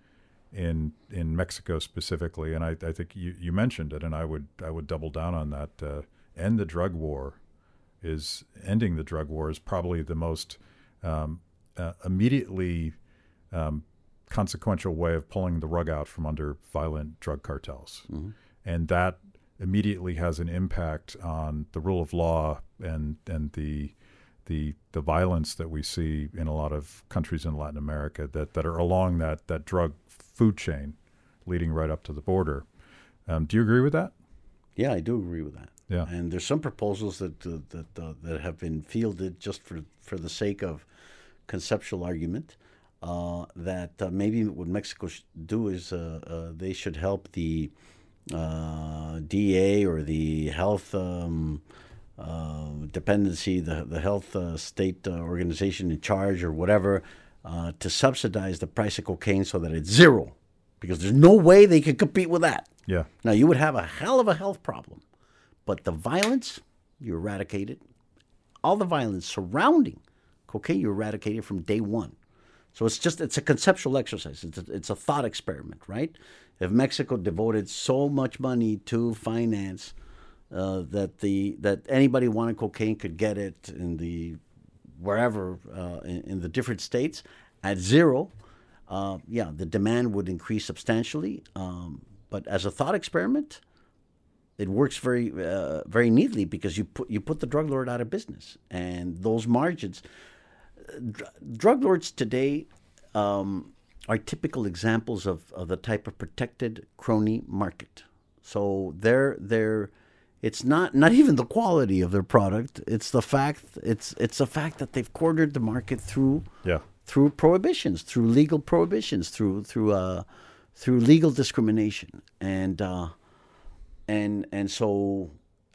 in in Mexico specifically, and I, I think you, you mentioned it, and I would I would double down on that. Uh, end the drug war is ending the drug war is probably the most um, uh, immediately um, consequential way of pulling the rug out from under violent drug cartels, and that immediately has an impact on the rule of law and and the the the violence that we see in a lot of countries in Latin America that, that are along that that drug food chain leading right up to the border. Um, do you agree with that? Yeah, I do agree with that. Yeah. And there's some proposals that uh, that uh, that have been fielded just for for the sake of conceptual argument. Uh, that uh, maybe what Mexico should do is uh, uh, they should help the uh, DA or the health um, uh, dependency, the the health uh, state uh, organization in charge or whatever, uh, to subsidize the price of cocaine so that it's zero, because there's no way they could compete with that. Yeah. Now you would have a hell of a health problem, but the violence you eradicate it. All the violence surrounding cocaine you eradicate it from day one. So it's just it's a conceptual exercise. It's a, it's a thought experiment, right? If Mexico devoted so much money to finance uh, that the that anybody wanting cocaine could get it in the wherever uh, in, in the different states at zero, uh, yeah, the demand would increase substantially. Um, but as a thought experiment, it works very uh, very neatly because you put you put the drug lord out of business, and those margins. Dr- drug lords today um, are typical examples of, of the type of protected crony market. So they're they're it's not not even the quality of their product. It's the fact it's it's the fact that they've cornered the market through Yeah. through prohibitions, through legal prohibitions, through through uh, through legal discrimination, and uh, and and so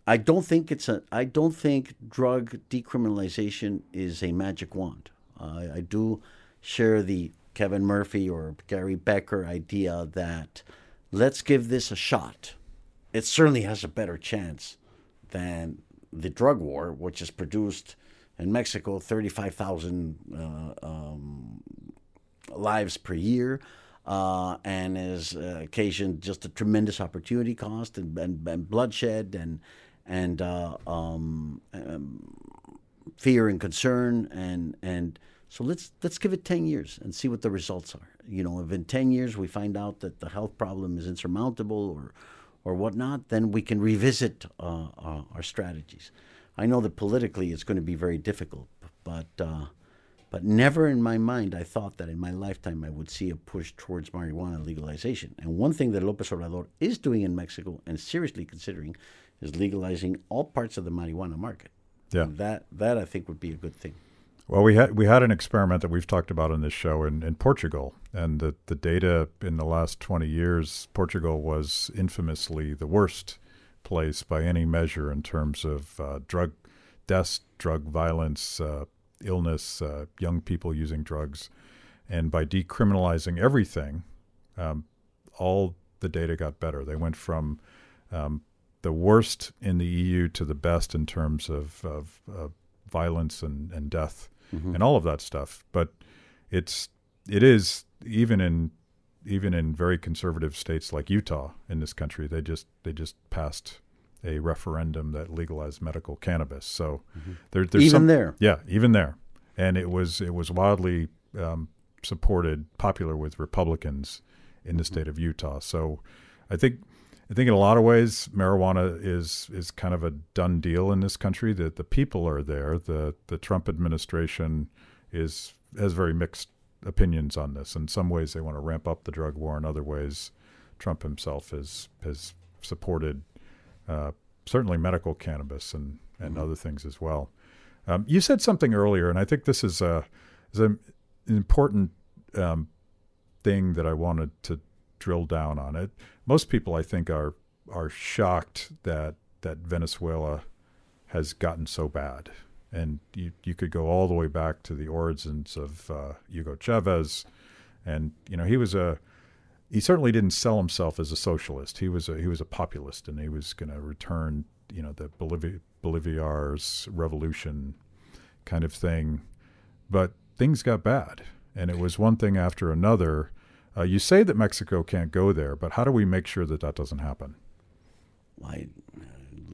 I don't think it's a I don't think drug decriminalization is a magic wand. I do share the Kevin Murphy or Gary Becker idea that let's give this a shot. It certainly has a better chance than the drug war, which has produced in Mexico 35,000 uh, um, lives per year uh, and has uh, occasioned just a tremendous opportunity cost and, and, and bloodshed and, and uh, um, um, fear and concern. And, and So let's let's give it 10 years and see what the results are. You know, if in 10 years we find out that the health problem is insurmountable or or whatnot, then we can revisit uh, uh, our strategies. I know that politically it's going to be very difficult, but uh, but never in my mind I thought that in my lifetime I would see a push towards marijuana legalization. And one thing that López Obrador is doing in Mexico and seriously considering is legalizing all parts of the marijuana market. Yeah. And that that I think would be a good thing. Well, we had we had an experiment that we've talked about on this show in, in Portugal, and the the data in the last twenty years, Portugal was infamously the worst place by any measure in terms of uh, drug deaths, drug violence, uh, illness, uh, young people using drugs, and by decriminalizing everything, um, all the data got better. They went from um, the worst in the EU to the best in terms of, of violence and, and death mm-hmm. and all of that stuff. But it's it is even in even in very conservative states like Utah in this country, they just they just passed a referendum that legalized medical cannabis. So mm-hmm. there, there's even some, there, yeah, even there, and it was it was wildly um, supported, popular with Republicans in the mm-hmm. state of Utah. So I think I think in a lot of ways, marijuana is is kind of a done deal in this country. That the people are there. the The Trump administration is has very mixed opinions on this. In some ways, they want to ramp up the drug war. In other ways, Trump himself has has supported uh, certainly medical cannabis and and mm-hmm. other things as well. Um, you said something earlier, and I think this is a is an important um, thing that I wanted to drill down on it. Most people, I think, are are shocked that that Venezuela has gotten so bad, and you you could go all the way back to the origins of uh, Hugo Chavez, and you know he was a he certainly didn't sell himself as a socialist. He was a he was a populist, and he was going to return you know the Bolivar's revolution kind of thing, but things got bad, and it was one thing after another uh, you say that Mexico can't go there, but how do we make sure that that doesn't happen? I, uh,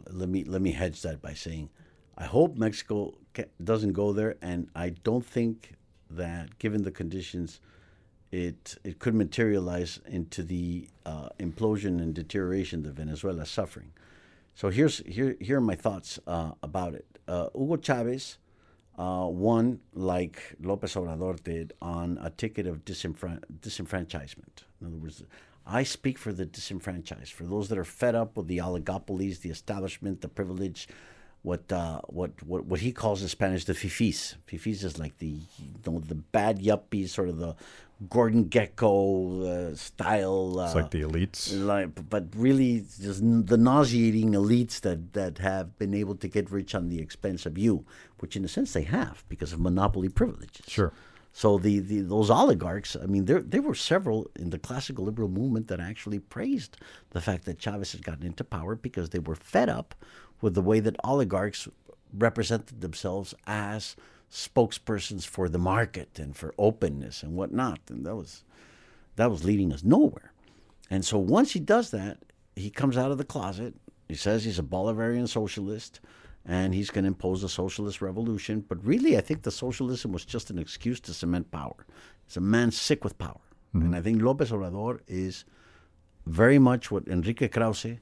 let me let me hedge that by saying, I hope Mexico doesn't go there, and I don't think that, given the conditions, it it could materialize into the uh, implosion and deterioration that Venezuela is suffering. So here's here here are my thoughts uh, about it. Uh, Hugo Chavez uh, one like Lopez Obrador did on a ticket of disenfran- disenfranchisement. In other words, I speak for the disenfranchised, for those that are fed up with the oligopolies, the establishment, the privilege, what uh, what what what he calls in Spanish the fifis. Fifis is like the you know, the bad yuppies, sort of the Gordon Gekko uh, style. Uh, it's like the elites, like, but really just the nauseating elites that that have been able to get rich on the expense of you, which in a sense they have because of monopoly privileges. Sure. So the, the those oligarchs, I mean, there there were several in the classical liberal movement that actually praised the fact that Chavez had gotten into power because they were fed up with the way that oligarchs represented themselves as spokespersons for the market and for openness and whatnot. And that was that was leading us nowhere. And so once he does that, he comes out of the closet. He says he's a Bolivarian socialist and he's going to impose a socialist revolution. But really, I think the socialism was just an excuse to cement power. It's a man sick with power. Mm-hmm. And I think Lopez Obrador is very much what Enrique Krauze,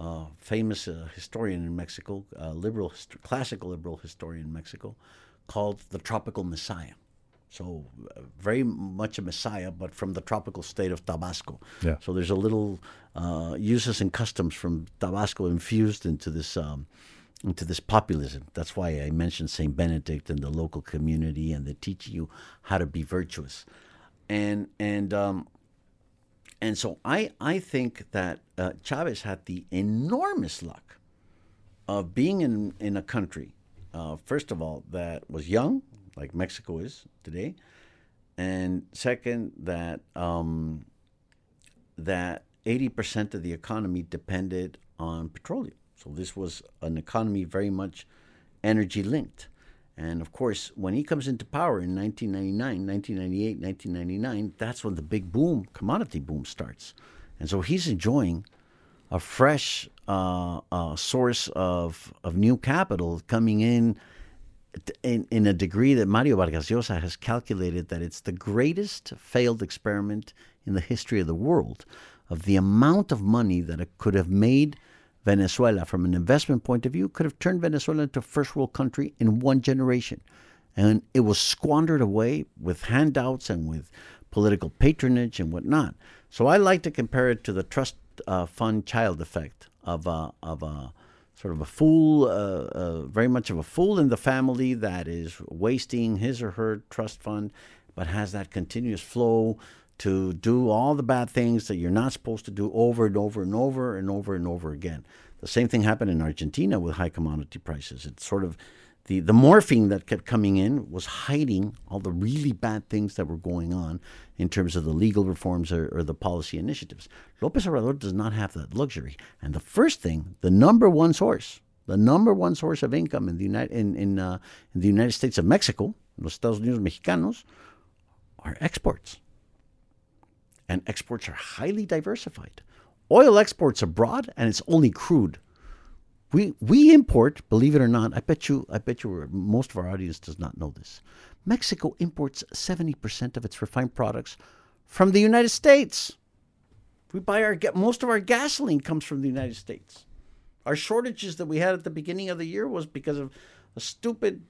uh, famous uh, historian in Mexico, uh, liberal, classical liberal historian in Mexico, called the tropical messiah. So uh, very much a messiah, but from the tropical state of Tabasco. Yeah. So there's a little uh, uses and customs from Tabasco infused into this um, into this populism. That's why I mentioned Saint Benedict and the local community, and they teach you how to be virtuous. And and um, and so I I think that uh, Chavez had the enormous luck of being in in a country uh, first of all, that was young, like Mexico is today, and second, that um, that 80% of the economy depended on petroleum. So this was an economy very much energy linked. And of course, when he comes into power in 1999, 1998, 1999, that's when the big boom, commodity boom starts. And so he's enjoying a fresh uh, uh, source of, of new capital coming in in, in a degree that Mario Vargas Llosa has calculated that it's the greatest failed experiment in the history of the world of the amount of money that it could have made Venezuela from an investment point of view, could have turned Venezuela into a first world country in one generation. And it was squandered away with handouts and with political patronage and whatnot. So I like to compare it to the trust uh, fund child effect of a, of a sort of a fool, uh, uh, very much of a fool in the family that is wasting his or her trust fund, but has that continuous flow to do all the bad things that you're not supposed to do over and over and over and over and over again. The same thing happened in Argentina with high commodity prices. It's sort of the, the morphine that kept coming in was hiding all the really bad things that were going on in terms of the legal reforms or, or the policy initiatives. Lopez Obrador does not have that luxury. And the first thing, the number one source, the number one source of income in the United, in, in, uh, in the United States of Mexico, los Estados Unidos Mexicanos, are exports. And exports are highly diversified. Oil exports abroad, and it's only crude we we import, believe it or not, I bet you I bet you most of our audience does not know this. Mexico imports 70% of its refined products from the United States. We buy our most of our gasoline comes from the United States. Our shortages that we had at the beginning of the year was because of a stupid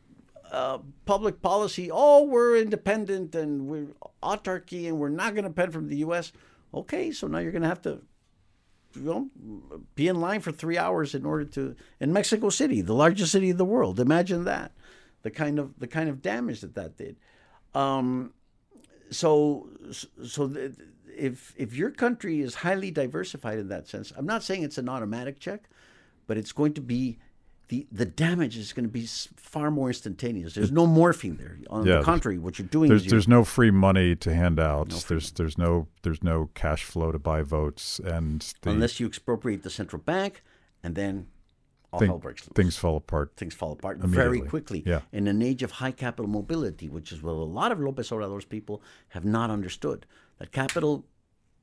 uh, public policy. Oh, we're independent and we're autarky and we're not going to depend from the U.S. Okay, so now you're going to have to you know, be in line for three hours in order to in Mexico City, the largest city in the world. Imagine that, the kind of the kind of damage that that did. Um, so so if if your country is highly diversified in that sense, I'm not saying it's an automatic check, but it's going to be the, the damage is going to be far more instantaneous. There's no morphine there. On yeah, the contrary, what you're doing there's, is there's no free money to hand out. No there's there's no there's no cash flow to buy votes, and the, unless you expropriate the central bank, and then all hell breaks loose. Things fall apart. Things fall apart very quickly. Yeah. In an age of high capital mobility, which is what a lot of Lopez Obrador's people have not understood, that capital,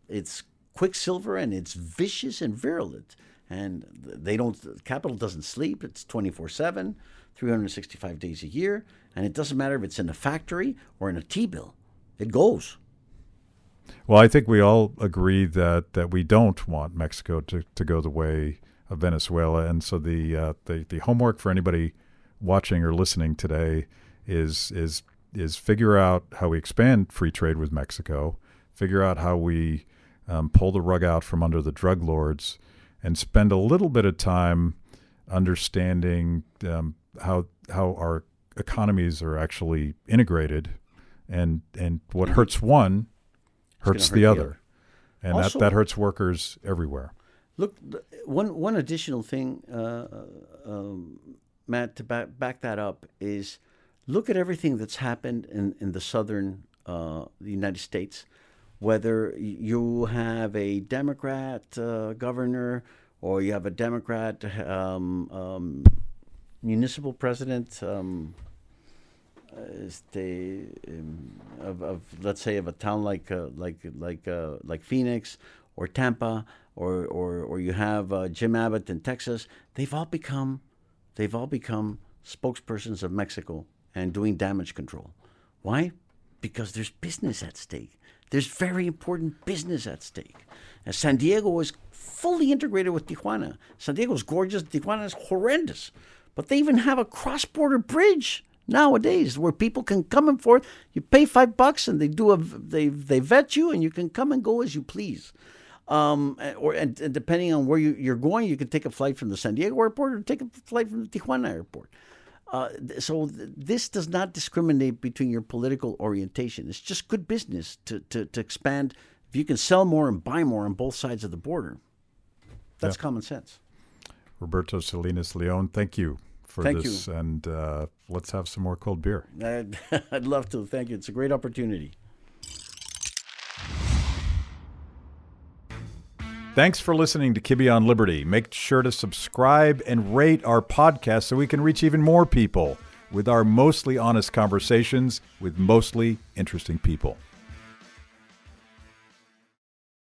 it's quicksilver and it's vicious and virulent and they don't capital doesn't sleep. It's 24/7 365 days a year. And it doesn't matter if it's in a factory or in a T-bill. It goes. Well i think we all agree that that we don't want mexico to, to go the way of venezuela. And so the, uh, the the homework for anybody watching or listening today is is is figure out how we expand free trade with mexico. Figure out how we um, pull the rug out from under the drug lords and spend a little bit of time understanding um, how how our economies are actually integrated, and and what hurts one hurts the, other. the other, and also, that that hurts workers everywhere. Look, one one additional thing, uh, uh, um, Matt, to back back that up is look at everything that's happened in in the southern uh, the United States whether you have a Democrat uh, governor or you have a Democrat um, um, municipal president um, este, um, of, of, let's say of a town like uh, like like uh, like Phoenix or Tampa or or, or you have uh, Jim Abbott in Texas they've all become they've all become spokespersons of Mexico and doing damage control. Why? Because there's business at stake there's very important business at stake. And San Diego is fully integrated with Tijuana. San Diego's gorgeous, Tijuana is horrendous. But they even have a cross border bridge nowadays where people can come and forth. You pay five bucks and they do a they they vet you and you can come and go as you please. Um, or and, and depending on where you, you're going, you can take a flight from the San Diego airport or take a flight from the Tijuana airport. Uh, so th- this does not discriminate between your political orientation. It's just good business to, to, to expand. If you can sell more and buy more on both sides of the border, that's yeah. common sense. Roberto Salinas León, thank you for thank this. You. And uh, let's have some more cold beer. I'd, I'd love to. Thank you. It's a great opportunity. Thanks for listening to Kibbe on Liberty. Make sure to subscribe and rate our podcast so we can reach even more people with our mostly honest conversations with mostly interesting people.